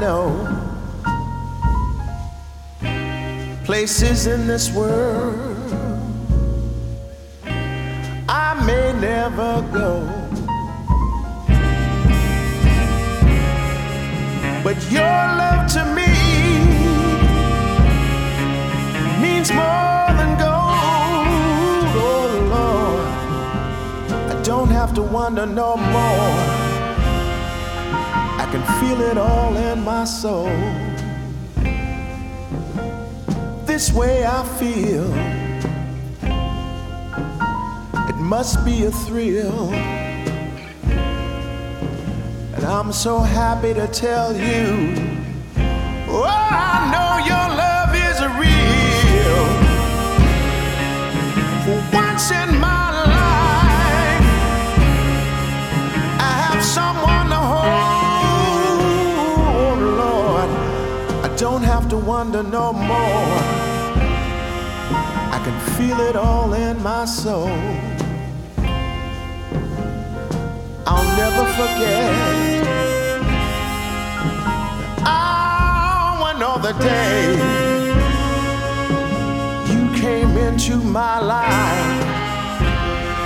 Know. Places in this world I may never go. But your love to me means more than gold. Oh Lord, I don't have to wonder no more. Feel it all in my soul. This way I feel. It must be a thrill. And I'm so happy to tell you. Oh, I know your love is real. For once in wonder no more. I can feel it all in my soul. I'll never forget. Oh, day you came into my life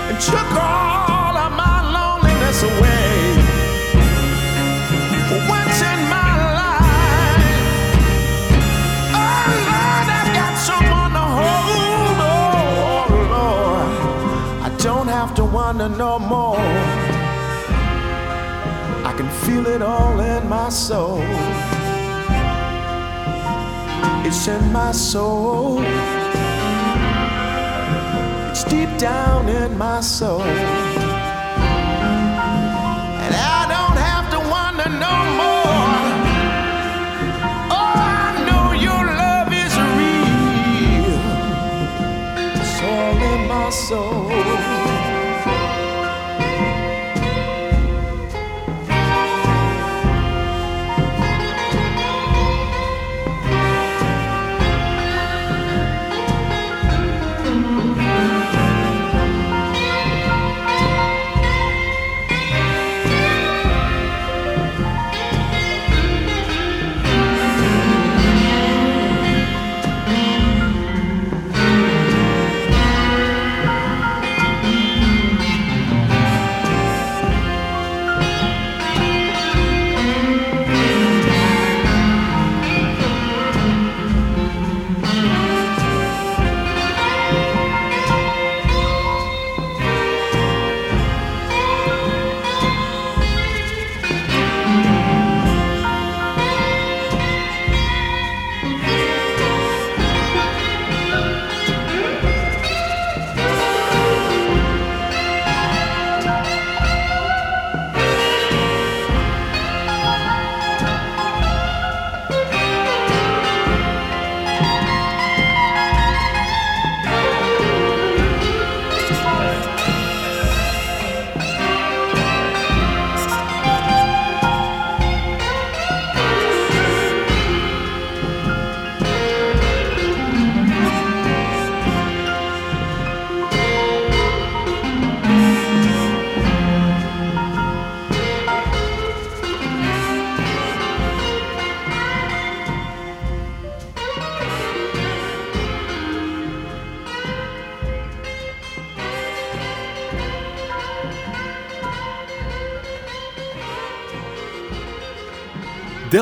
and took all of my loneliness away. No more. I can feel it all in my soul. It's in my soul. It's deep down in my soul. And I don't have to wonder no more. Oh, I know your love is real. It's all in my soul.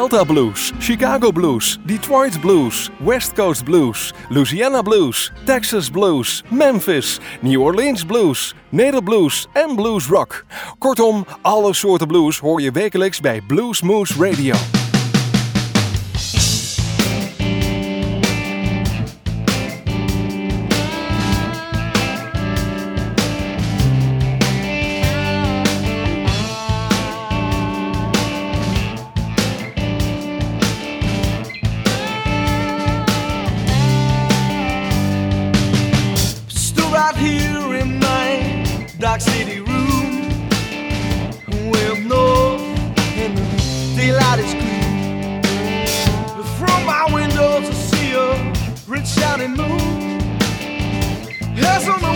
Delta Blues, Chicago Blues, Detroit Blues, West Coast Blues, Louisiana Blues, Texas Blues, Memphis, New Orleans Blues, Nederblues en Blues Rock. Kortom, alle soorten blues hoor je wekelijks bij Blues Moose Radio. Yes, I'm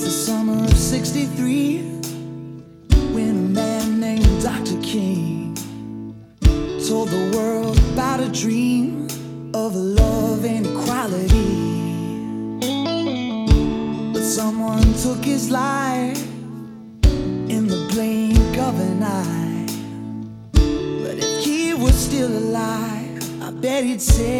was the summer of 63 when a man named Dr. King told the world about a dream of love and equality. But someone took his life in the blink of an eye. But if he was still alive, I bet he'd say.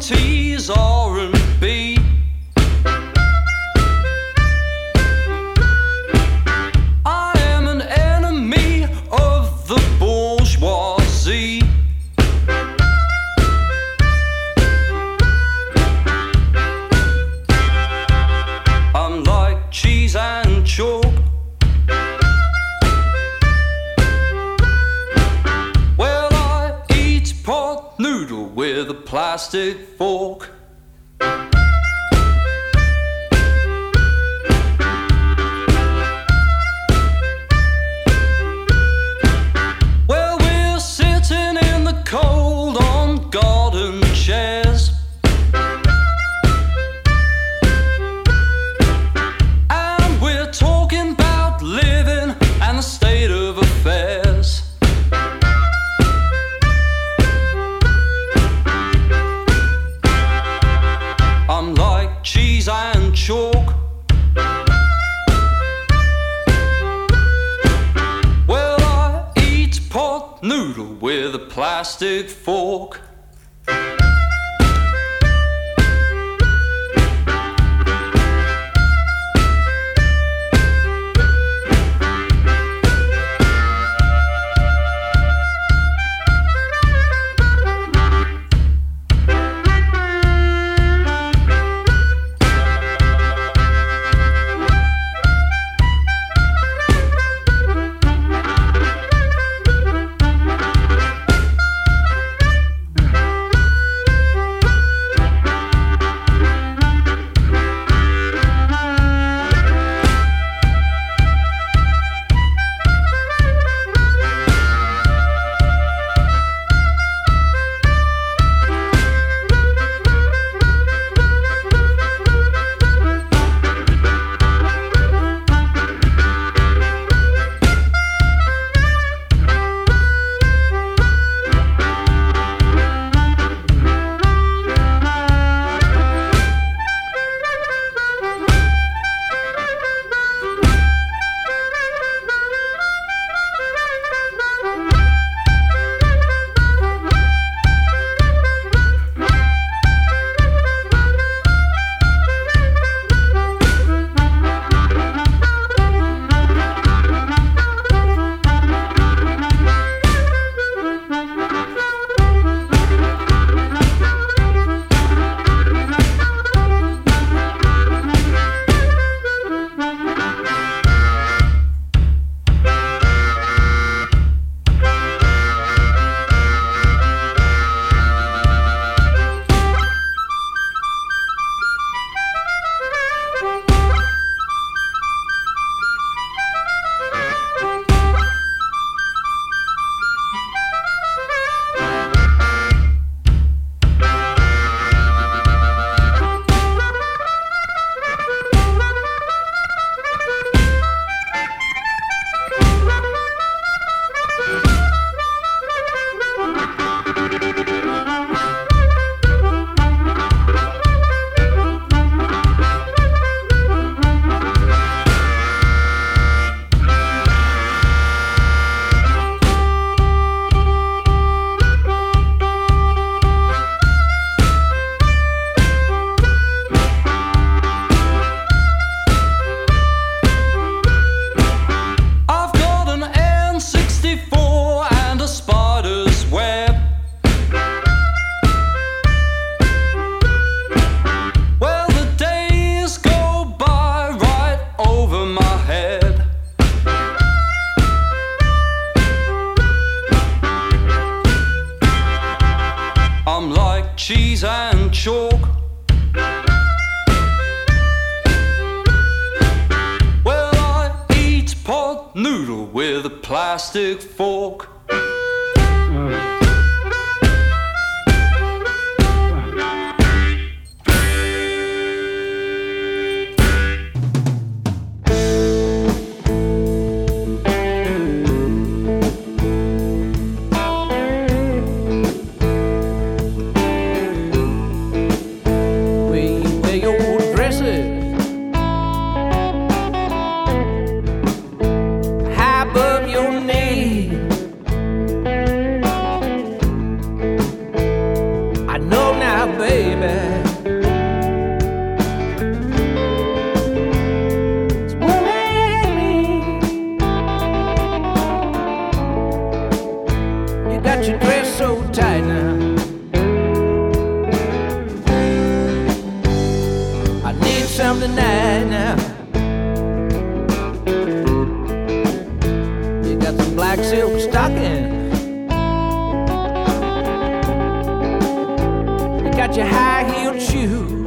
teas orange. Plastic your high heeled shoes.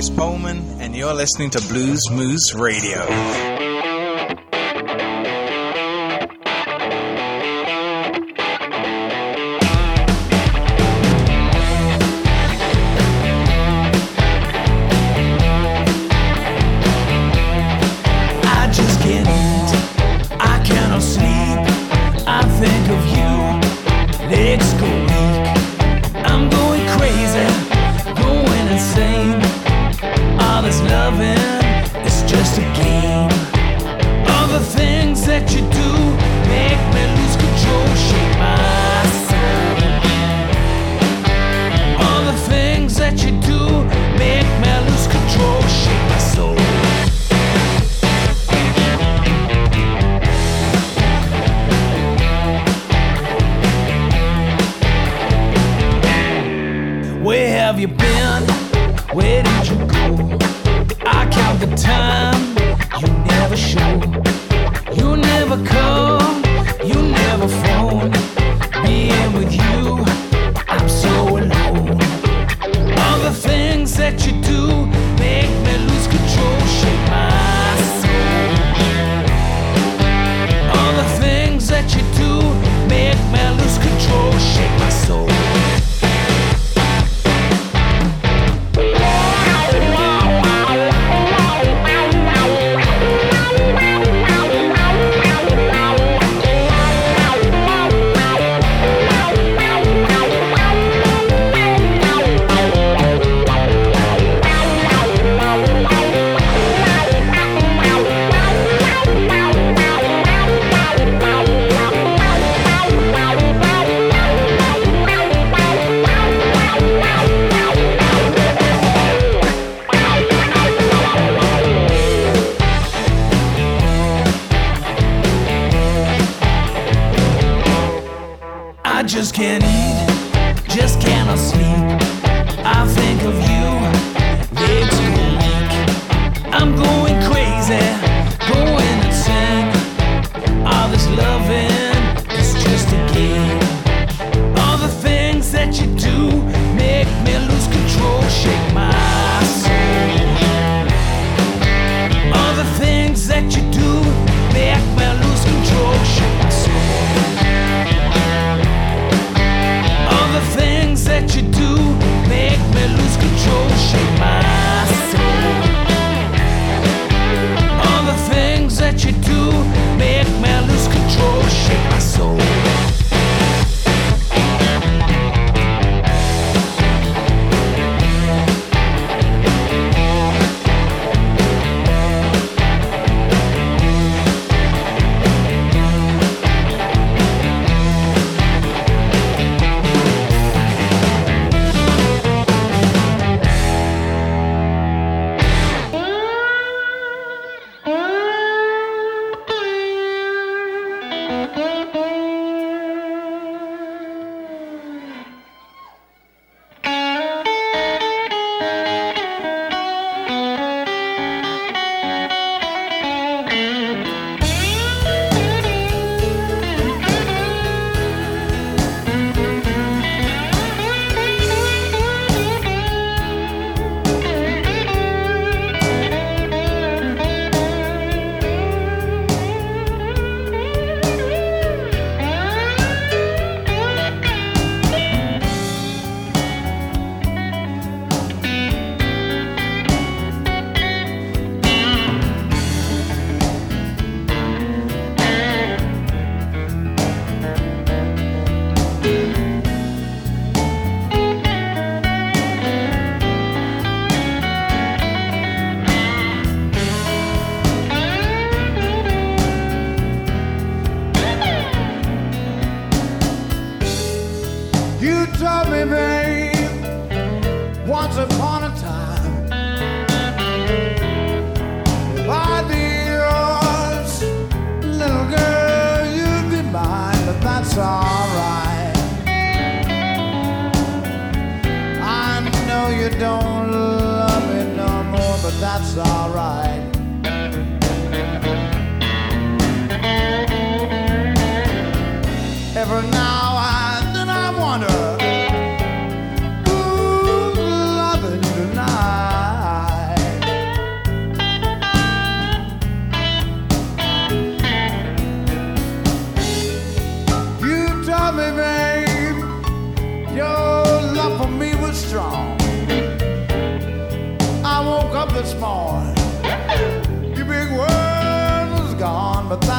Kris Pohlmann, and you're listening to Blues Moose Radio.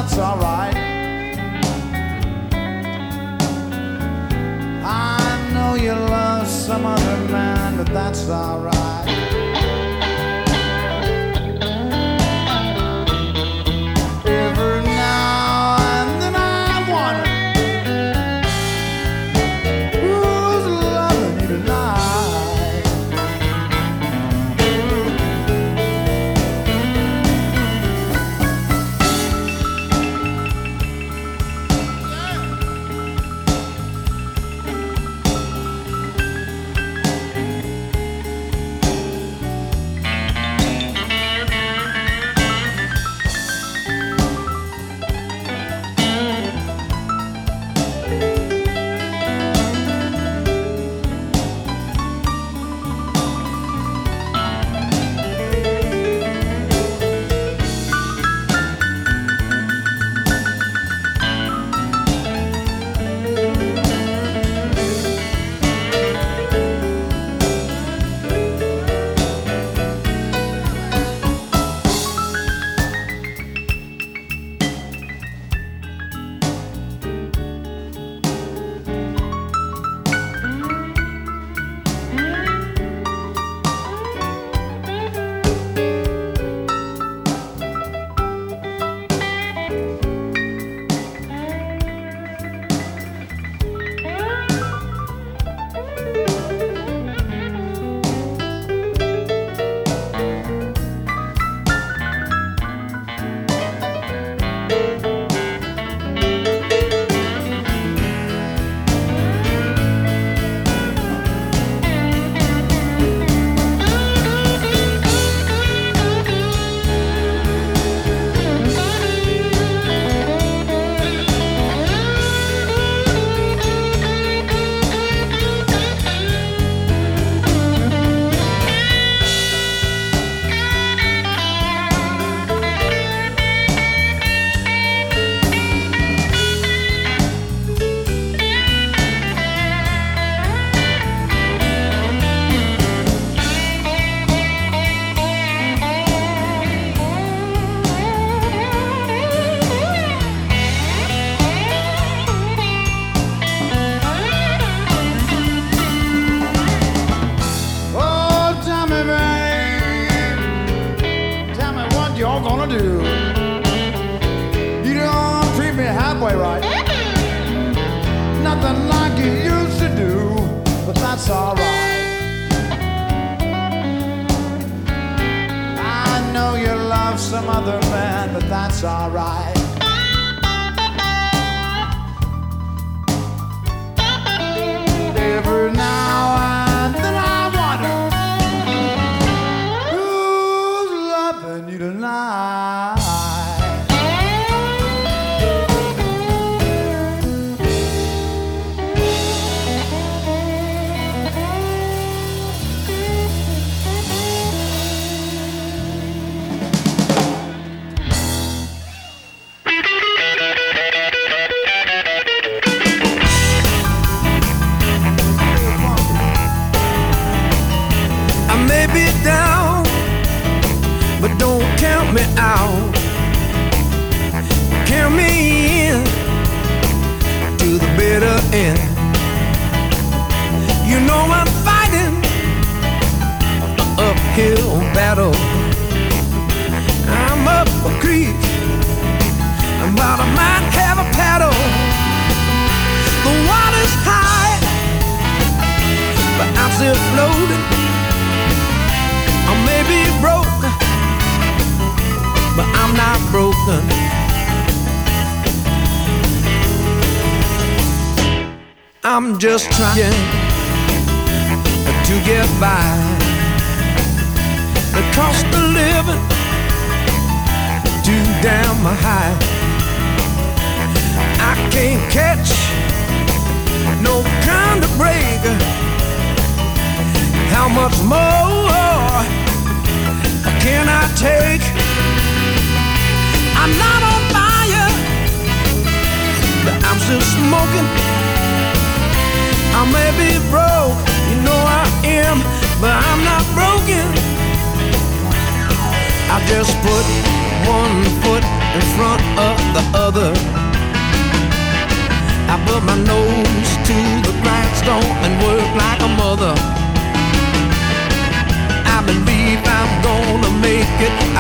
that's alright. I know you love some other man, but that's alright.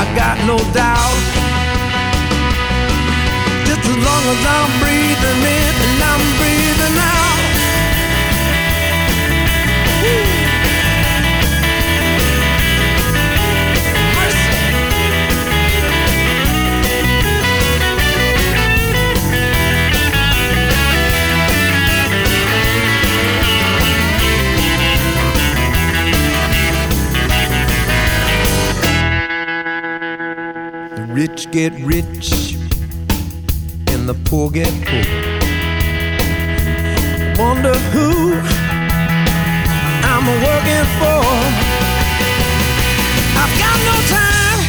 I got no doubt. Just as long as I'm breathing in get rich and the poor get poor. Wonder who I'm working for. I've got no time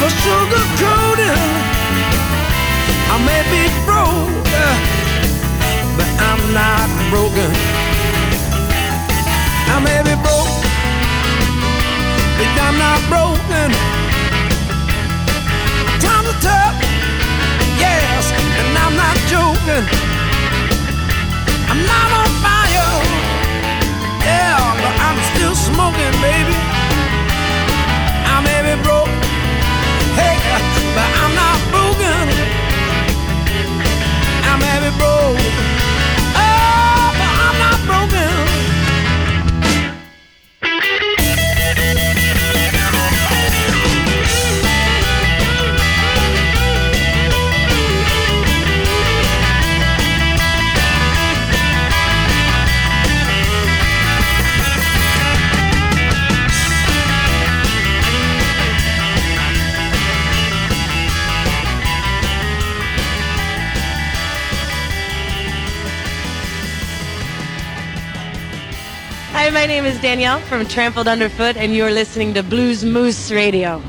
for sugar coating. I may be broke, but I'm not broken. I may be broke, but I'm not broken. Tough, yes, and I'm not joking. I'm not on fire, yeah, but I'm still smoking, baby. I broke, hey, but I'm not broken. I broke, my name is Danielle from Trampled Under Foot, and you're listening to Blues Moose Radio.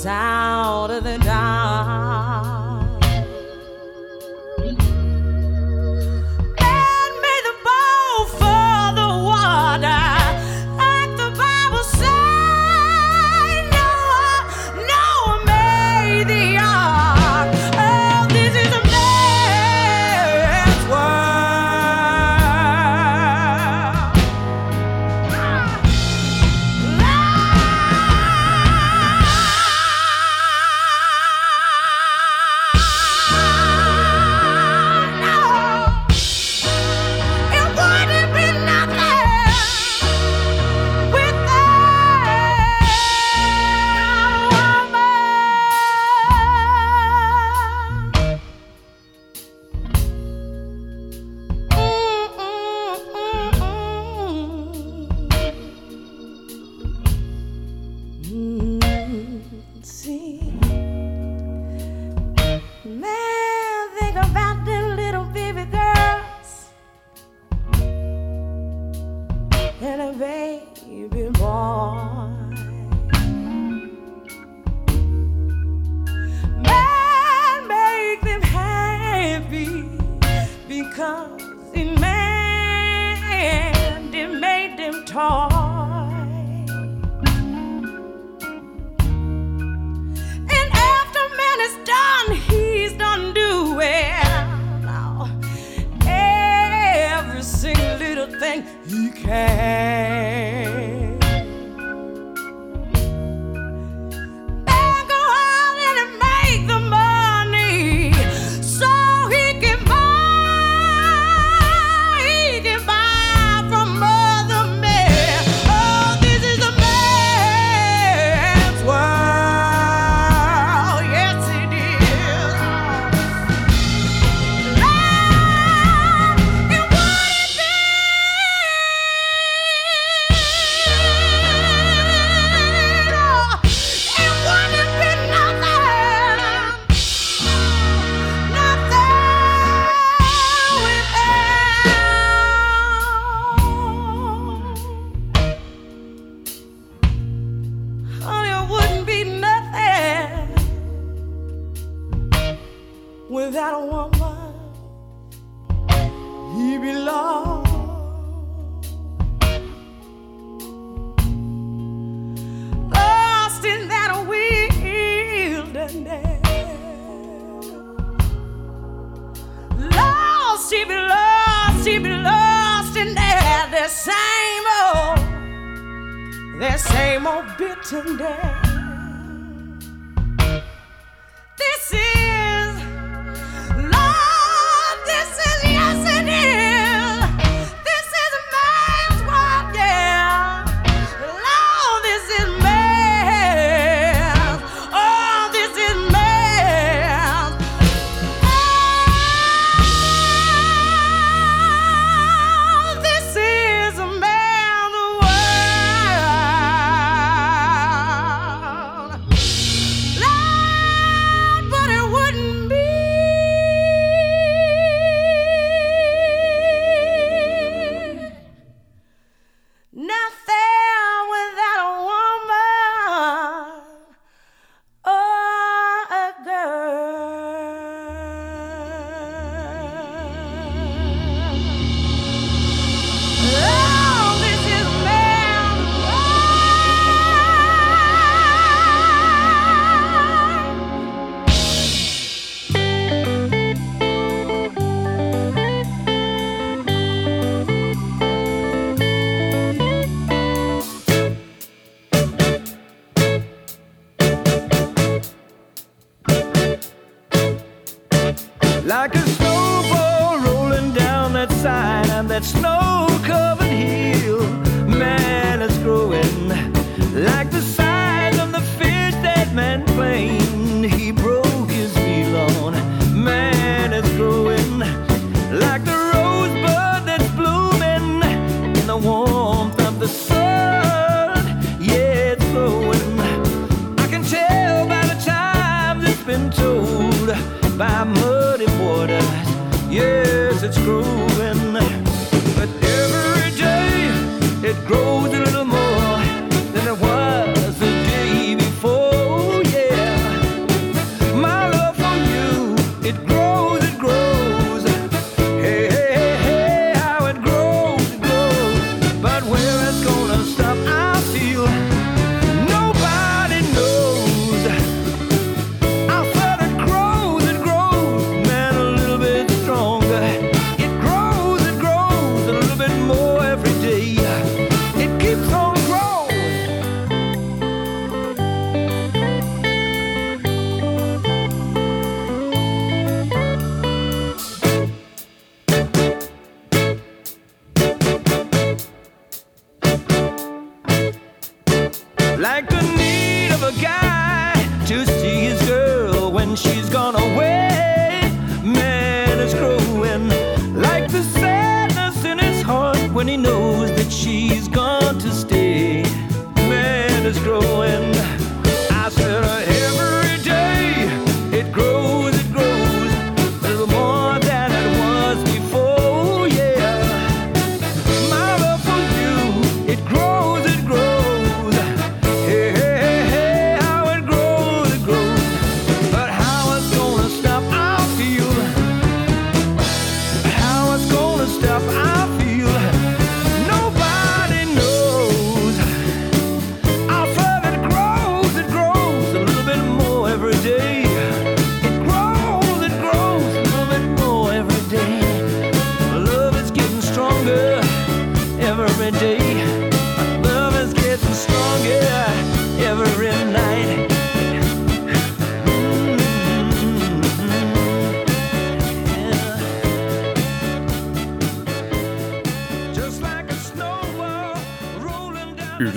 cause I